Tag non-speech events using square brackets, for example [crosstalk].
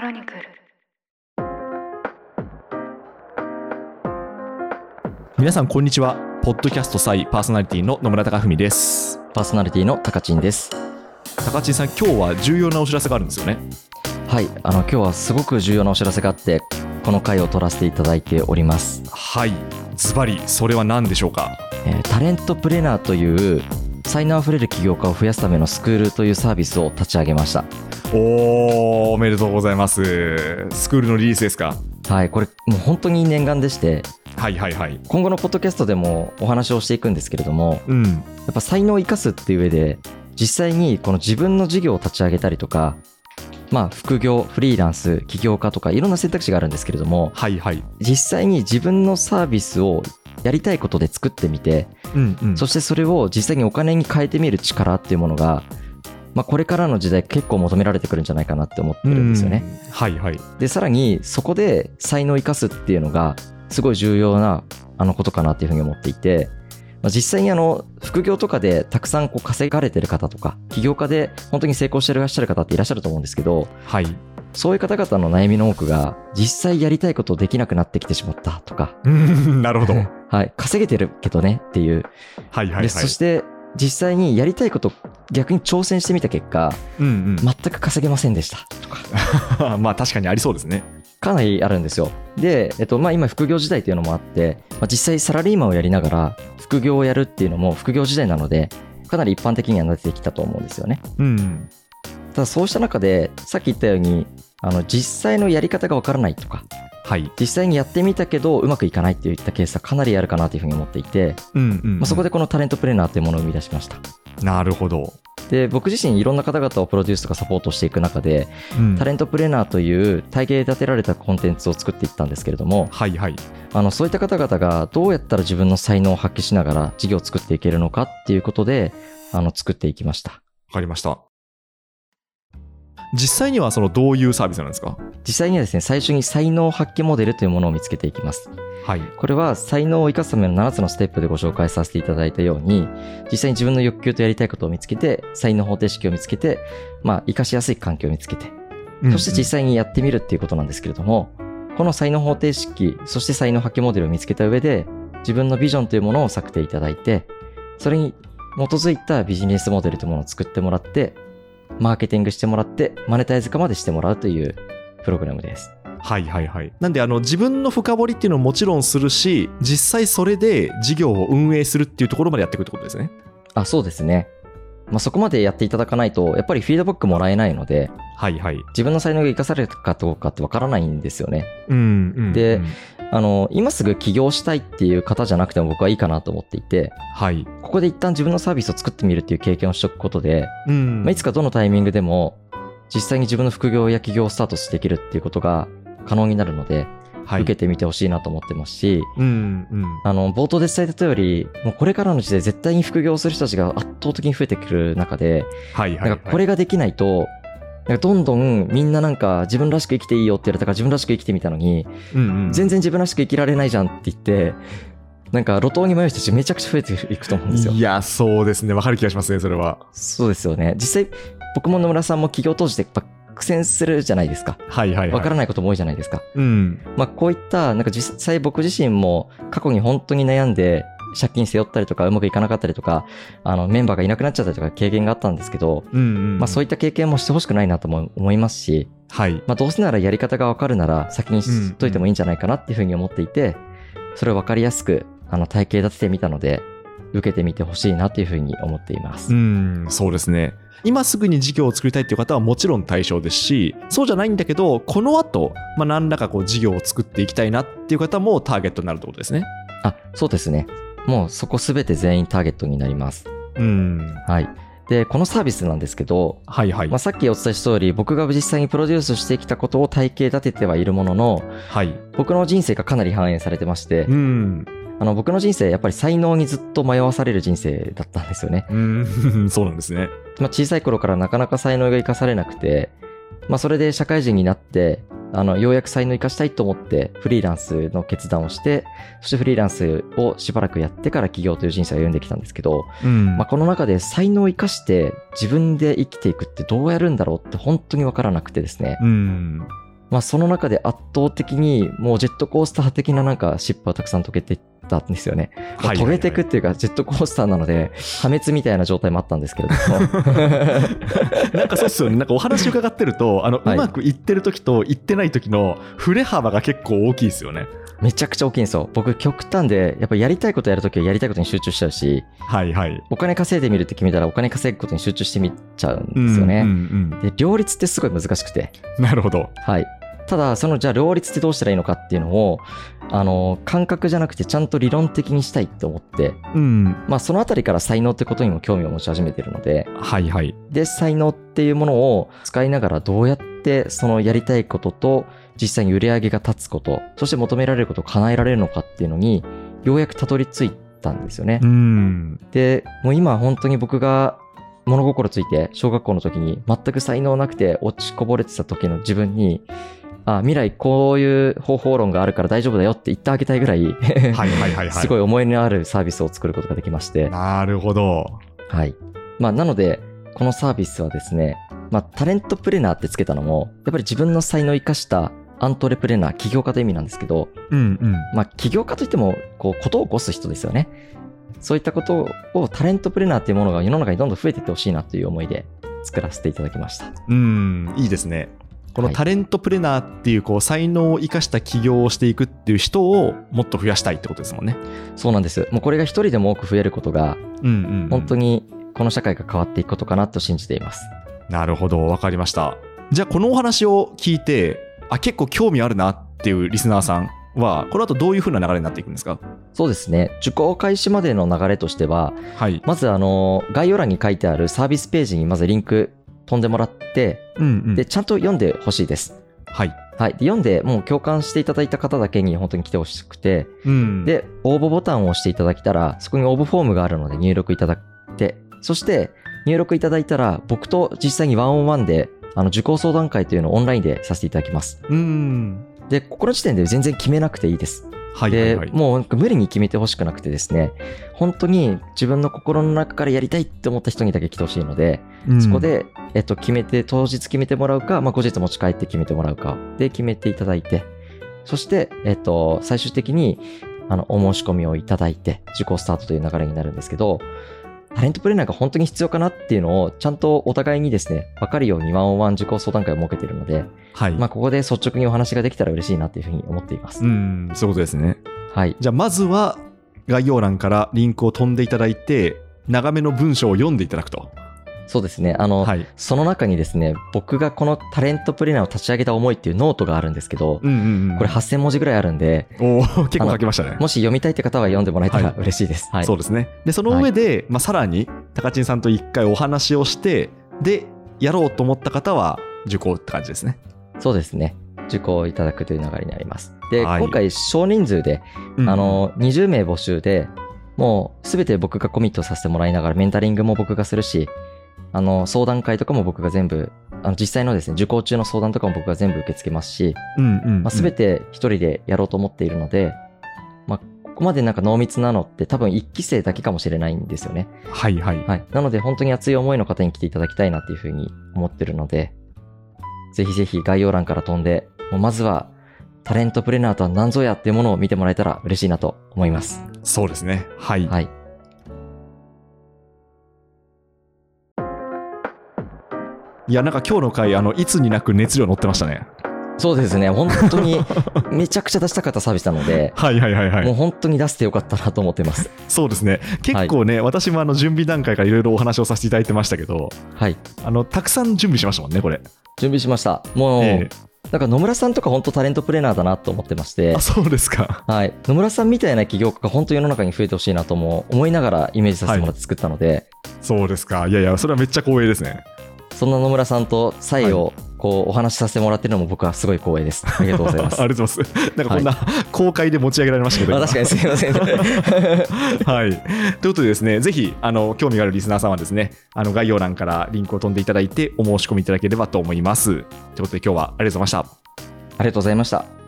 クロニクル。皆さんこんにちは。ポッドキャスト祭パーソナリティの野村貴文です。パーソナリティのタカチンです。高知さん今日は重要なお知らせがあるんですよね。はい、あの今日はすごく重要なお知らせがあって、この回を取らせていただいております。はい。ズバリそれは何でしょうか？えータレントプレナーという才能あふれる起業家を増やすためのスクールというサービスを立ち上げました。おーおめでとうございます。スクールのリリースですか？はい、これもう本当に念願でして、はいはいはい。今後のポッドキャストでもお話をしていくんですけれども、うん。やっぱ才能を生かすっていう上で、実際にこの自分の事業を立ち上げたりとか、まあ副業、フリーランス、起業家とかいろんな選択肢があるんですけれども、はいはい。実際に自分のサービスをやりたいことで作ってみて、うんうん。そしてそれを実際にお金に変えてみる力っていうものが、まあ、これからの時代結構求められてくるんじゃないかなって思ってるんですよね。うん。はいはい。で、さらにそこで才能を生かすっていうのがすごい重要なあのことかなっていうふうに思っていて、まあ、実際にあの副業とかでたくさんこう稼がれてる方とか起業家で本当に成功していらっしゃる方っていらっしゃると思うんですけどはい。そういう方々の悩みの多くが実際やりたいことできなくなってきてしまったとか、うんなるほど。はい。はい、稼げてるけどねっていう。はいはい。でそして実際にやりたいこと逆に挑戦してみた結果うん全く稼げませんでした。とかうんまあ確かにありそうですね。かなりあるんですよ。で、えっとまあ、今副業時代っていうのもあって、まあ、実際サラリーマンをやりながら副業をやるっていうのも副業時代なのでかなり一般的にはなってきたと思うんですよね。うん。ただそうした中でさっき言ったようにあの実際のやり方がわからないとかはい。実際にやってみたけどうまくいかないっていったケースはかなりあるかなというふうに思っていて、うんうんまあ、そこでこのタレントプレーナーというものを生み出しました。なるほど。で僕自身いろんな方々をプロデュースとかサポートしていく中でうん。タレントプレーナーという体系立てられたコンテンツを作っていったんですけれどもはいはい。あのそういった方々がどうやったら自分の才能を発揮しながら事業を作っていけるのかっていうことであの作っていきました。わかりました実際にはそのどういうサービスなんですか？実際にはですね最初に才能発揮モデルというものを見つけていきます。はい。これは才能を生かすための7つのステップでご紹介させていただいたように実際に自分の欲求とやりたいことを見つけて才能方程式を見つけてまあ生かしやすい環境を見つけてそして実際にやってみるっていうことなんですけれども、この才能方程式、そして才能発揮モデルを見つけた上で、自分のビジョンというものを策定いただいて、それに基づいたビジネスモデルというものを作ってもらって、マーケティングしてもらって、マネタイズ化までしてもらうというプログラムです。はいはいはい。なんであの自分の深掘りっていうのももちろんするし、実際それで事業を運営するっていうところまでやっていくってことですね。あ、そうですね。まあ、そこまでやっていただかないと、やっぱりフィードバックもらえないので、はいはい。自分の才能が生かされるかどうかってわからないんですよね。うんうん、でうんあの、今すぐ起業したいっていう方じゃなくても僕はいいかなと思っていて、はい。ここで一旦自分のサービスを作ってみるっていう経験をしておくことで、うんまあ、いつかどのタイミングでも実際に自分の副業や起業をスタートしていけるっていうことが可能になるので、はい、受けてみてほしいなと思ってますし、うんうん。あの、冒頭で伝えた通り、もうこれからの時代絶対に副業をする人たちが圧倒的に増えてくる中で、はいはい、はい。なんかこれができないと、なんかどんどんみんななんか自分らしく生きていいよって言われたから自分らしく生きてみたのに、うんうん、全然自分らしく生きられないじゃんって言って、なんか路頭に迷う人たちめちゃくちゃ増えていくと思うんですよい。や、そうですね。わかる気がしますね、それは。そうですよね。実際、僕も野村さんも起業当時でやっぱ苦戦するじゃないですか。はいはいはい。わからないことも多いじゃないですか。うん。まあこういった、なんか実際僕自身も過去に本当に悩んで、借金背負ったりとかうまくいかなかったりとか、あのメンバーがいなくなっちゃったりとか経験があったんですけど、うんうん。まあそういいった経験もしてほしくないなとも思いますし、はい。まあどうせならやり方がわかるなら先に知っといてもいいんじゃないかなっていうふうに思っていて、それをわかりやすく、あの体系立ててみたので、受けてみてほしいなというふうに思っています。うん、そうですね。今すぐに事業を作りたいっていう方はもちろん対象ですし、そうじゃないんだけど、この後、まあ、何らかこう事業を作っていきたいなっていう方もターゲットになるってことですね。あ、そうですね。もうそこすべて全員ターゲットになります。うん。はい。で、このサービスなんですけど、はいはい。まあ、さっきお伝えした通り、僕が実際にプロデュースしてきたことを体系立ててはいるものの、はい。僕の人生がかなり反映されてましてう、ん。あの、僕の人生、やっぱり才能にずっと迷わされる人生だったんですよね。うん、[laughs] そうなんですね。まあ、小さい頃からなかなか才能が生かされなくて、まあ、それで社会人になって、あの、ようやく才能を生かしたいと思って、フリーランスの決断をして、そしてフリーランスをしばらくやってから起業という人生を歩んできたんですけど、うん。まあ、この中で才能を生かして自分で生きていくってどうやるんだろうって本当にわからなくてですね。うん。まあその中で圧倒的にもうジェットコースター的ななんかシップはたくさん溶けていったんですよね。はい溶けていくっていうかジェットコースターなので破滅みたいな状態もあったんですけれども。[laughs] なんかそうっすよね。なんかお話伺ってると、あの、はいうまくいってる時といってない時の振れ幅が結構大きいですよね。めちゃくちゃ大きいんですよ。僕極端でやっぱやりたいことやるときはやりたいことに集中しちゃうし、はいはい。お金稼いでみるって決めたらお金稼ぐことに集中してみちゃうんですよね。うんうんで、両立ってすごい難しくて。うんなるほど。はい。ただ、その、じゃあ両立ってどうしたらいいのかっていうのを、あの、感覚じゃなくてちゃんと理論的にしたいと思って、うん。まあそのあたりから才能ってことにも興味を持ち始めてるので、はいはい。で、才能っていうものを使いながらどうやってそのやりたいことと実際に売り上げが立つこと、そして求められることを叶えられるのかっていうのに、ようやくたどり着いたんですよね。うん。で、もう今本当に僕が物心ついて小学校の時に全く才能なくて落ちこぼれてた時の自分に、あ、未来こういう方法論があるから大丈夫だよって言ってあげたいぐらい、はいはいはいはい。[laughs] すごい思いのあるサービスを作ることができまして、なるほど。はい。まあ、なので、このサービスはですね、まあ、タレントプレナーってつけたのも、やっぱり自分の才能を生かしたアントレプレナー、起業家という意味なんですけど、うんうん。まあ、起業家といっても、こう、ことを起こす人ですよね。そういったことをタレントプレナーっていうものが世の中にどんどん増えていってほしいなという思いで作らせていただきました。うん、いいですね。このはいタレントプレナーっていうこう才能を生かした起業をしていくっていう人をもっと増やしたいってことですもんね。そうなんです。もうこれが一人でも多く増えることが、うんうん、うん。本当にこの社会が変わっていくことかなと信じています。なるほど、わかりました。じゃあこのお話を聞いて、あ、結構興味あるなっていうリスナーさんは、この後どういう風な流れになっていくんですか？そうですね。受講開始までの流れとしては、はい。まずあの、概要欄に書いてあるサービスページにまずリンク飛んでもらって、うんうん。で、ちゃんと読んでほしいです。はい。はい。で、読んで、もう共感していただいた方だけに本当に来てほしくて、うん、で、応募ボタンを押していただけたら、そこに応募フォームがあるので入力いただいて、そして入力いただいたら、僕と実際にワンオンワンで、あの、受講相談会というのをオンラインでさせていただきます。うん。で、ここの時点で全然決めなくていいです。はいはいで、はい。もうなんか無理に決めてほしくなくてですね、本当に自分の心の中からやりたいって思った人にだけ来てほしいので、うんそこ、で、えっと、決めて、当日決めてもらうか、まあ、後日持ち帰って決めてもらうかで決めていただいて、そして、えっと、最終的に、あの、お申し込みをいただいて、受講スタートという流れになるんですけど、タレントプレーナーが本当に必要かなっていうのを、ちゃんとお互いにですね、わかるようにワンオンワン受講相談会を設けているので、はい。まあ、ここで率直にお話ができたら嬉しいなっていうふうに思っています。うん、そういうことですね。はい。じゃあまずは概要欄からリンクを飛んでいただいて、長めの文章を読んでいただくと。そうですね。あの、はい。その中にですね、僕がこのタレントプレーナーを立ち上げた思いっていうノートがあるんですけど、うんうんうん。これ8000文字ぐらいあるんで、おー結構書きましたね。もし読みたいって方は読んでもらえたらはい嬉しいです。はい。そうですね。で、その上で、まあ、さらに、高知さんと一回お話をして、で、やろうと思った方は受講って感じですね。そうですね。受講いただくという流れになります。で、はい今回少人数で、うんあ、の、20名募集で、もうすべて僕がコミットさせてもらいながら、メンタリングも僕がするし、あの、相談会とかも僕が全部、あの実際のですね、受講中の相談とかも僕が全部受け付けますし、うんうんうん、まあ、全て一人でやろうと思っているので、まあ、ここまでなんか濃密なのって多分一期生だけかもしれないんですよね。はいはい。はい。なので本当に熱い思いの方に来ていただきたいなっていうふうに思ってるので、ぜひぜひ概要欄から飛んで、もうまずはタレントプレーナーとは何ぞやっていうものを見てもらえたら嬉しいなと思います。そうですね。はい。はい。いや、なんか今日の回、あの、いつになく熱量乗ってましたね。そうですね。本当に [laughs] めちゃくちゃ出したかったサービスなので、はいはいはいはい。もう本当に出してよかったなと思ってます。そうですね。結構ね、私もあの準備段階からいろいろお話をさせていただいてましたけど、はい。あの、たくさん準備しましたもんね、これ。準備しました。もう、えなんか野村さんとか本当タレントプレーナーだなと思ってましてえあ、、そうですか。はい。野村さんみたいな起業家が本当世の中に増えてほしいなとも思いながらイメージさせてもらって作ったので、そうですか。いやいや、それはめっちゃ光栄ですね。そんな野村さんとサイをこうお話しさせてもらってるのも僕はすごい光栄です。[laughs] ありがとうございます。ありがとうございます。[laughs] なんかこんな公開で持ち上げられましたけど、あ確かにすいません。[laughs] はい。ということでですね、ぜひ、あの、興味があるリスナーさんはですね、あの、概要欄からリンクを飛んでいただいて、お申し込みいただければと思います。ということで、今日はありがとうございました。ありがとうございました。